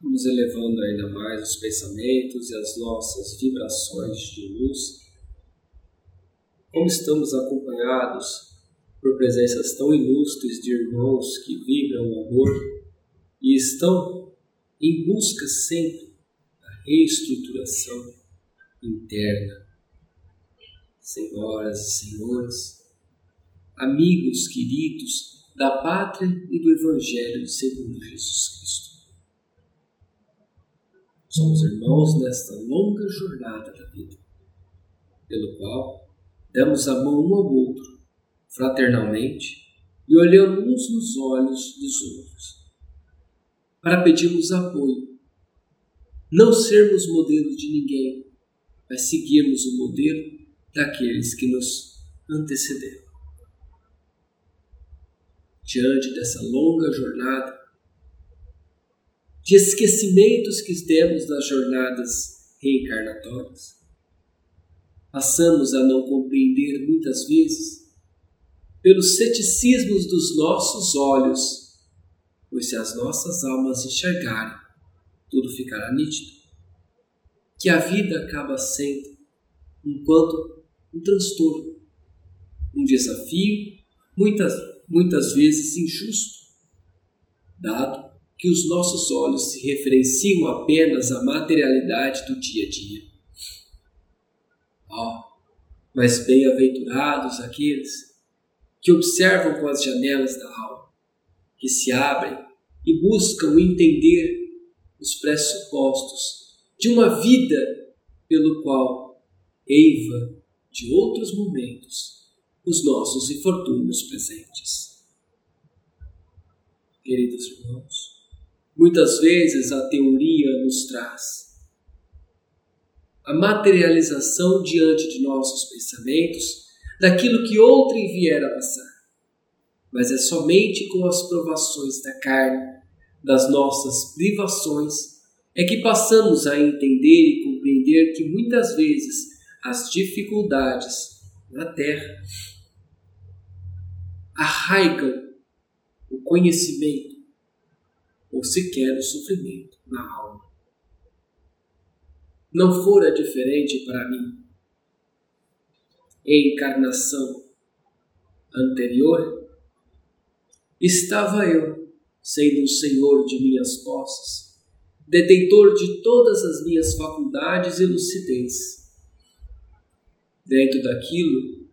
Vamos elevando ainda mais os pensamentos e as nossas vibrações de luz. Como estamos acompanhados por presenças tão ilustres de irmãos que vibram o amor e estão em busca sempre da reestruturação interna. Senhoras e senhores, amigos queridos da pátria e do Evangelho segundo Jesus Cristo. Somos irmãos nesta longa jornada da vida, pelo qual damos a mão um ao outro, fraternalmente, e olhamos uns nos olhos dos outros, para pedirmos apoio, não sermos modelos de ninguém, mas seguirmos o modelo daqueles que nos antecederam. Diante dessa longa jornada, de esquecimentos que temos das jornadas reencarnatórias. Passamos a não compreender muitas vezes pelos ceticismos dos nossos olhos, pois se as nossas almas enxergarem, tudo ficará nítido. Que a vida acaba sendo, enquanto um transtorno, um desafio, muitas muitas vezes injusto, dado que os nossos olhos se referenciam apenas à materialidade do dia a dia. Oh, mas bem-aventurados aqueles que observam com as janelas da alma, que se abrem e buscam entender os pressupostos de uma vida pelo qual eiva de outros momentos os nossos infortúnios presentes. Queridos irmãos, muitas vezes a teoria nos traz a materialização diante de nossos pensamentos daquilo que outrem vier a passar. Mas é somente com as provações da carne, das nossas privações, é que passamos a entender e compreender que muitas vezes as dificuldades na terra arraigam o conhecimento ou sequer o sofrimento na alma. Não fora diferente para mim. Em encarnação anterior, estava eu, sendo o senhor de minhas posses, detentor de todas as minhas faculdades e lucidez. Dentro daquilo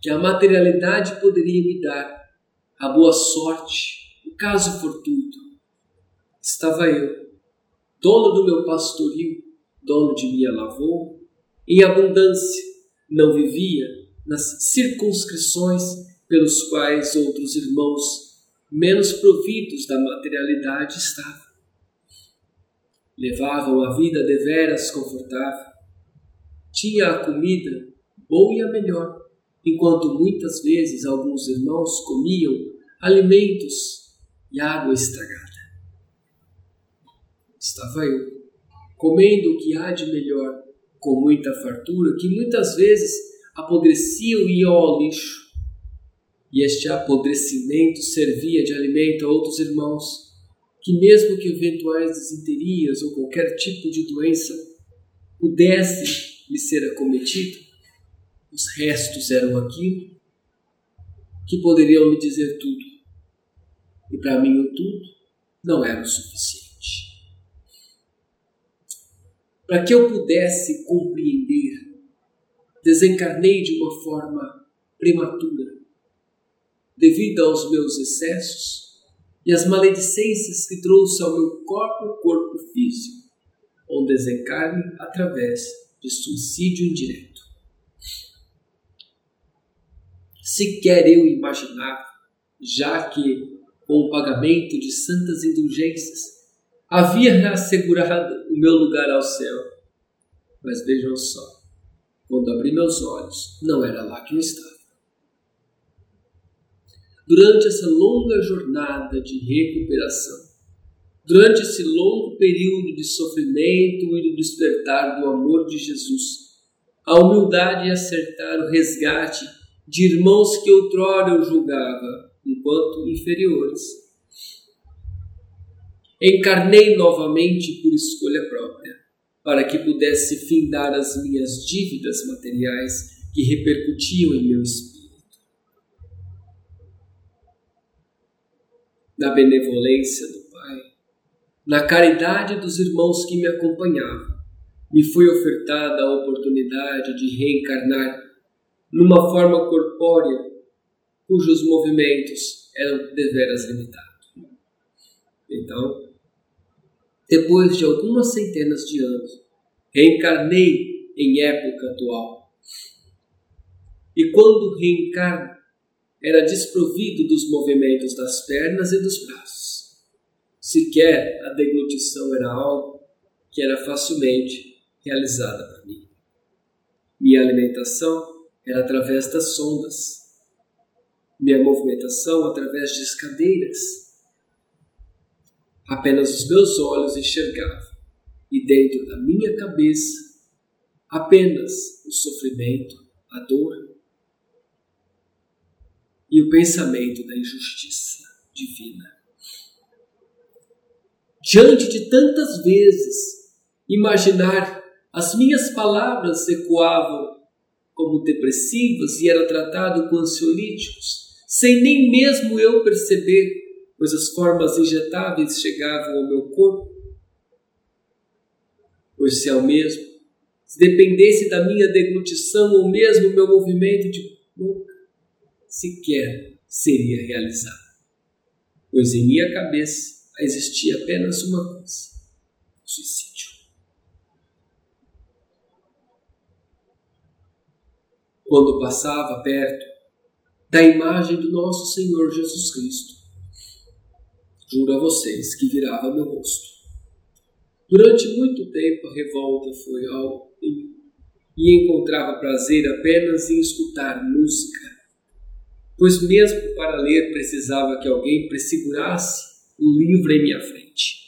que a materialidade poderia me dar, a boa sorte, o caso fortuito. Estava eu, dono do meu pastoril, dono de minha lavoura, em abundância, não vivia nas circunscrições pelos quais outros irmãos menos providos da materialidade estavam. Levavam a vida deveras confortável. Tinha a comida boa e a melhor enquanto muitas vezes alguns irmãos comiam alimentos e água estragada. Estava eu, comendo o que há de melhor, com muita fartura, que muitas vezes apodreciam e iam ao lixo. E este apodrecimento servia de alimento a outros irmãos, que mesmo que eventuais desinterias ou qualquer tipo de doença pudesse lhe ser acometido, os restos eram aquilo que poderiam me dizer tudo. E para mim o tudo não era o suficiente. Para que eu pudesse compreender, desencarnei de uma forma prematura, devido aos meus excessos e às maledicências que trouxe ao meu corpo corpo físico, um desencarne através de suicídio indireto. sequer eu imaginava, já que, com o pagamento de santas indulgências, havia assegurado o meu lugar ao céu. Mas vejam só, quando abri meus olhos, não era lá que eu estava. Durante essa longa jornada de recuperação, durante esse longo período de sofrimento e do despertar do amor de Jesus, a humildade e acertar o resgate de irmãos que outrora eu julgava enquanto inferiores. Encarnei novamente por escolha própria, para que pudesse findar as minhas dívidas materiais que repercutiam em meu espírito. Na benevolência do Pai, na caridade dos irmãos que me acompanhavam, me foi ofertada a oportunidade de reencarnar numa forma corpórea cujos movimentos eram deveras limitados. Então, depois de algumas centenas de anos, reencarnei em época atual. E quando reencarno, era desprovido dos movimentos das pernas e dos braços. Sequer a deglutição era algo que era facilmente realizada para mim. Minha alimentação era através das sondas, minha movimentação através de escadeiras. Apenas os meus olhos enxergavam, e dentro da minha cabeça, apenas o sofrimento, a dor e o pensamento da injustiça divina. Diante de tantas vezes imaginar as minhas palavras ecoavam como depressivas e era tratado com ansiolíticos, sem nem mesmo eu perceber, pois as formas injetáveis chegavam ao meu corpo. Pois se ao mesmo, se dependesse da minha deglutição ou mesmo meu movimento de boca, sequer seria realizado. Pois em minha cabeça existia apenas uma coisa: suicídio. quando passava perto da imagem do nosso Senhor Jesus Cristo. Juro a vocês que virava meu rosto. Durante muito tempo a revolta foi algo em e encontrava prazer apenas em escutar música, pois mesmo para ler precisava que alguém pressegurasse o livro em minha frente.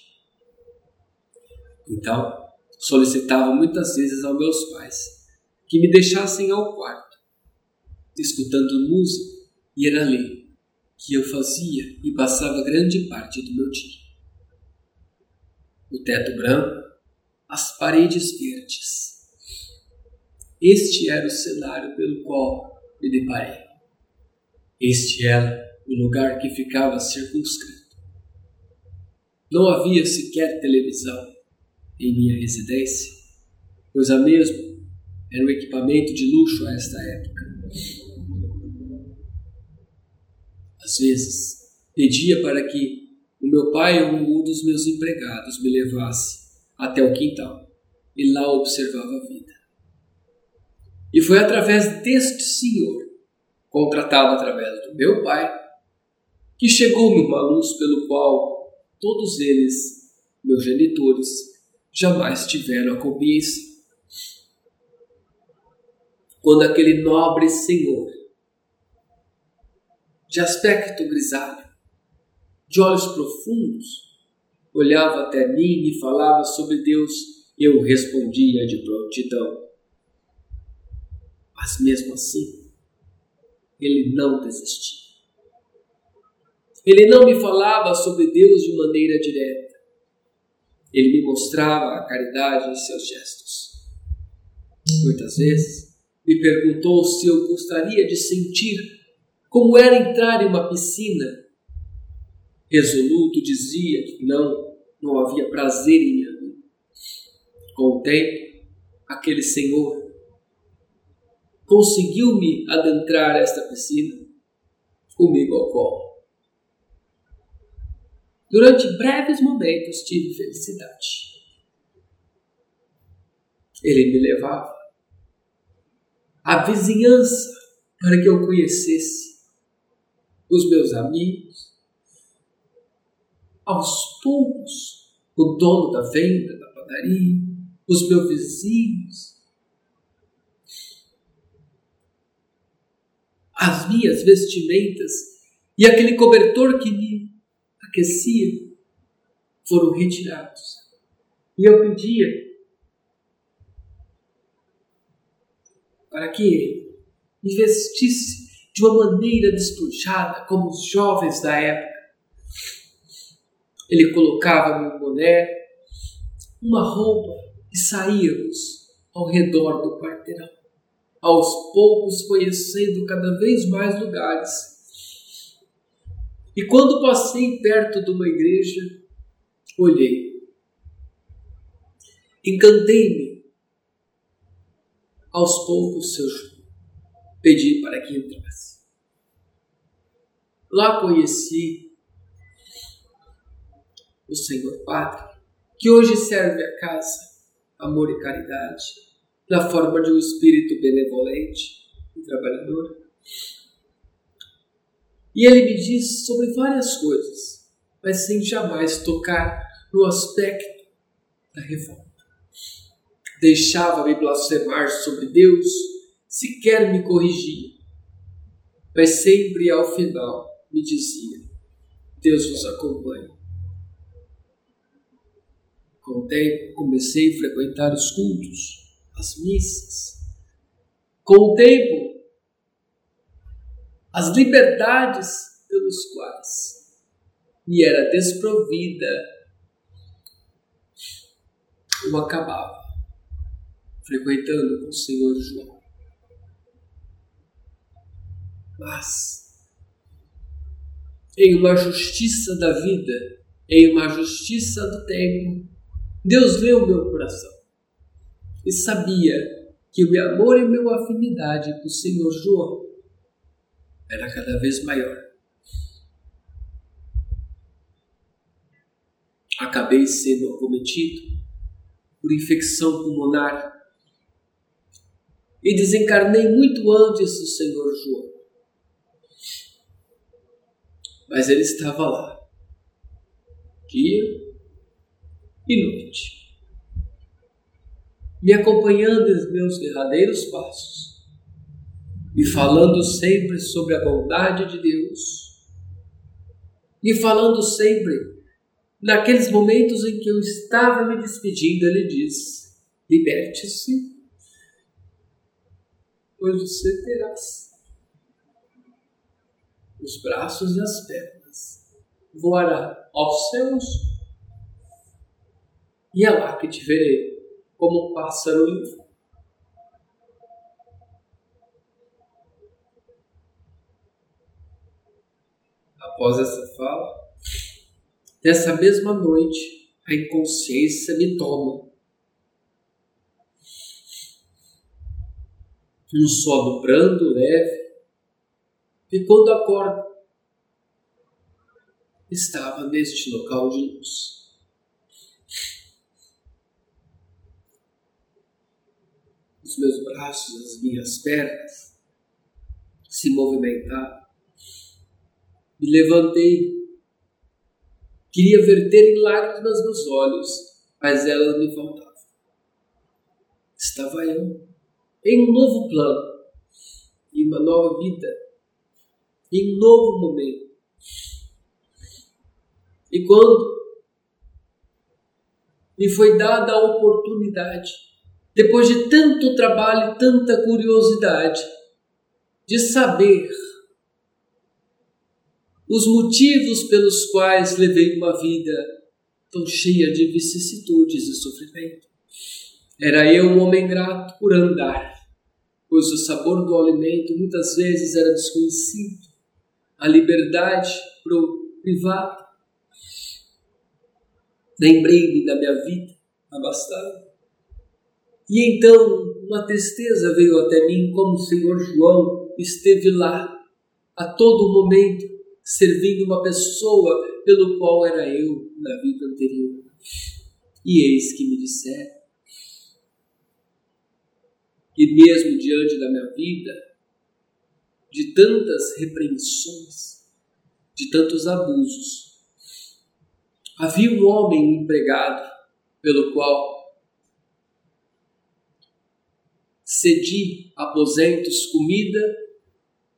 Então, solicitava muitas vezes aos meus pais que me deixassem ao quarto escutando música, e era ali que eu fazia e passava grande parte do meu dia. O teto branco, as paredes verdes. Este era o cenário pelo qual me deparei. Este era o lugar que ficava circunscrito. Não havia sequer televisão em minha residência, pois a mesma era um equipamento de luxo a esta época. Vezes, pedia para que o meu pai ou um dos meus empregados me levasse até o quintal e lá observava a vida. E foi através deste senhor, contratado através do meu pai, que chegou-me uma luz pelo qual todos eles, meus genitores, jamais tiveram a cobiça. Quando aquele nobre senhor de aspecto grisalho, de olhos profundos, olhava até mim e falava sobre Deus, eu respondia de prontidão. Mas mesmo assim, ele não desistia. Ele não me falava sobre Deus de maneira direta. Ele me mostrava a caridade em seus gestos. Muitas vezes me perguntou se eu gostaria de sentir como era entrar em uma piscina? Resoluto dizia que não, não havia prazer em minha vida. Com o tempo, aquele senhor conseguiu me adentrar esta piscina comigo ao colo. Durante breves momentos tive felicidade. Ele me levava à vizinhança para que eu conhecesse os meus amigos. Aos poucos, o dono da venda da padaria, os meus vizinhos, as minhas vestimentas e aquele cobertor que me aquecia foram retirados. E eu pedia para que ele me vestisse de uma maneira despojada, como os jovens da época. Ele colocava um boné, uma roupa e saíamos ao redor do quarteirão, aos poucos conhecendo cada vez mais lugares. E quando passei perto de uma igreja, olhei. Encantei-me. Aos poucos, seu pedi para que entrasse. Lá conheci o Senhor Padre, que hoje serve a casa, amor e caridade, na forma de um espírito benevolente e trabalhador. E ele me diz sobre várias coisas, mas sem jamais tocar no aspecto da revolta. Deixava-me blasfemar sobre Deus, sequer me corrigia, mas sempre ao final me dizia: Deus vos acompanhe. Com o tempo, comecei a frequentar os cultos, as missas. Com o tempo, as liberdades pelos quais me era desprovida, eu acabava frequentando o Senhor João. Mas, em uma justiça da vida, em uma justiça do tempo, Deus leu meu coração e sabia que o meu amor e minha afinidade o Senhor João era cada vez maior. Acabei sendo acometido por infecção pulmonar e desencarnei muito antes do Senhor João. Mas ele estava lá, dia e noite, me acompanhando nos meus derradeiros passos, me falando sempre sobre a bondade de Deus, me falando sempre, naqueles momentos em que eu estava me despedindo, ele diz: liberte-se, pois você terás os braços e as pernas, voará aos céus. E é lá que te verei, como um pássaro em Após essa fala, nessa mesma noite, a inconsciência me toma. Um sono brando, leve, e quando acordo, estava neste local de luz. os meus braços, as minhas pernas se movimentavam. Me levantei. Queria verter em lágrimas nos olhos, mas elas me faltavam. Estava eu em um novo plano, em uma nova vida, em novo momento. E quando me foi dada a oportunidade depois de tanto trabalho e tanta curiosidade, de saber os motivos pelos quais levei uma vida tão cheia de vicissitudes e sofrimento. Era eu um homem grato por andar, pois o sabor do alimento muitas vezes era desconhecido, a liberdade privada. Lembrei-me da minha vida abastada e então uma tristeza veio até mim, como o Senhor João esteve lá a todo momento, servindo uma pessoa pelo qual era eu na vida anterior. E eis que me disseram que, mesmo diante da minha vida, de tantas repreensões, de tantos abusos, havia um homem empregado pelo qual cedi aposentos, comida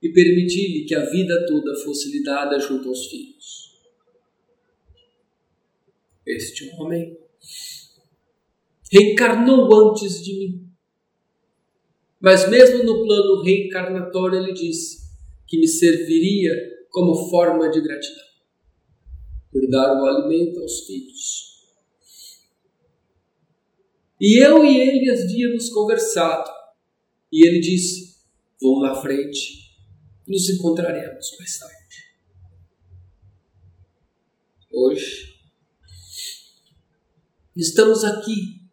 e permiti-lhe que a vida toda fosse lhe dada junto aos filhos. Este homem reencarnou antes de mim. Mas mesmo no plano reencarnatório ele disse que me serviria como forma de gratidão. por dar o alimento aos filhos. E eu e ele havíamos conversado, e ele disse: Vou na frente, nos encontraremos mais tarde. Hoje, estamos aqui.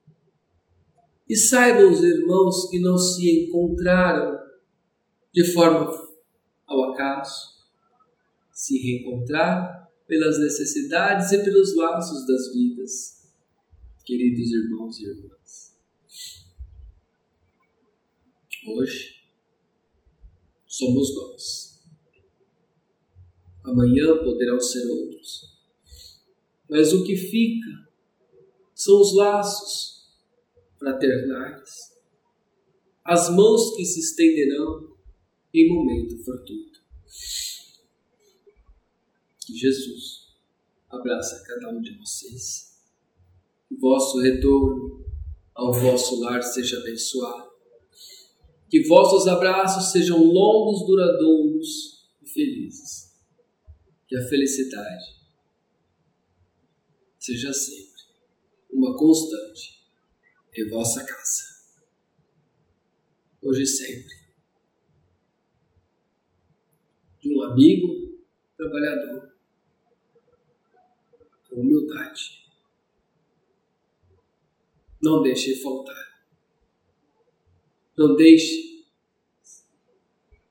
E saibam os irmãos que não se encontraram de forma ao acaso, se reencontrar pelas necessidades e pelos laços das vidas, queridos irmãos e irmãs. Hoje somos nós. Amanhã poderão ser outros. Mas o que fica são os laços fraternais, as mãos que se estenderão em momento fortuito. Que Jesus abraça cada um de vocês. Que vosso retorno ao vosso lar seja abençoado. Que vossos abraços sejam longos, duradouros e felizes. Que a felicidade seja sempre uma constante em vossa casa. Hoje e sempre. De um amigo trabalhador com humildade. Não deixe faltar. Não deixe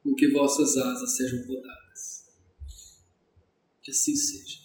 com que vossas asas sejam podadas. Que assim seja.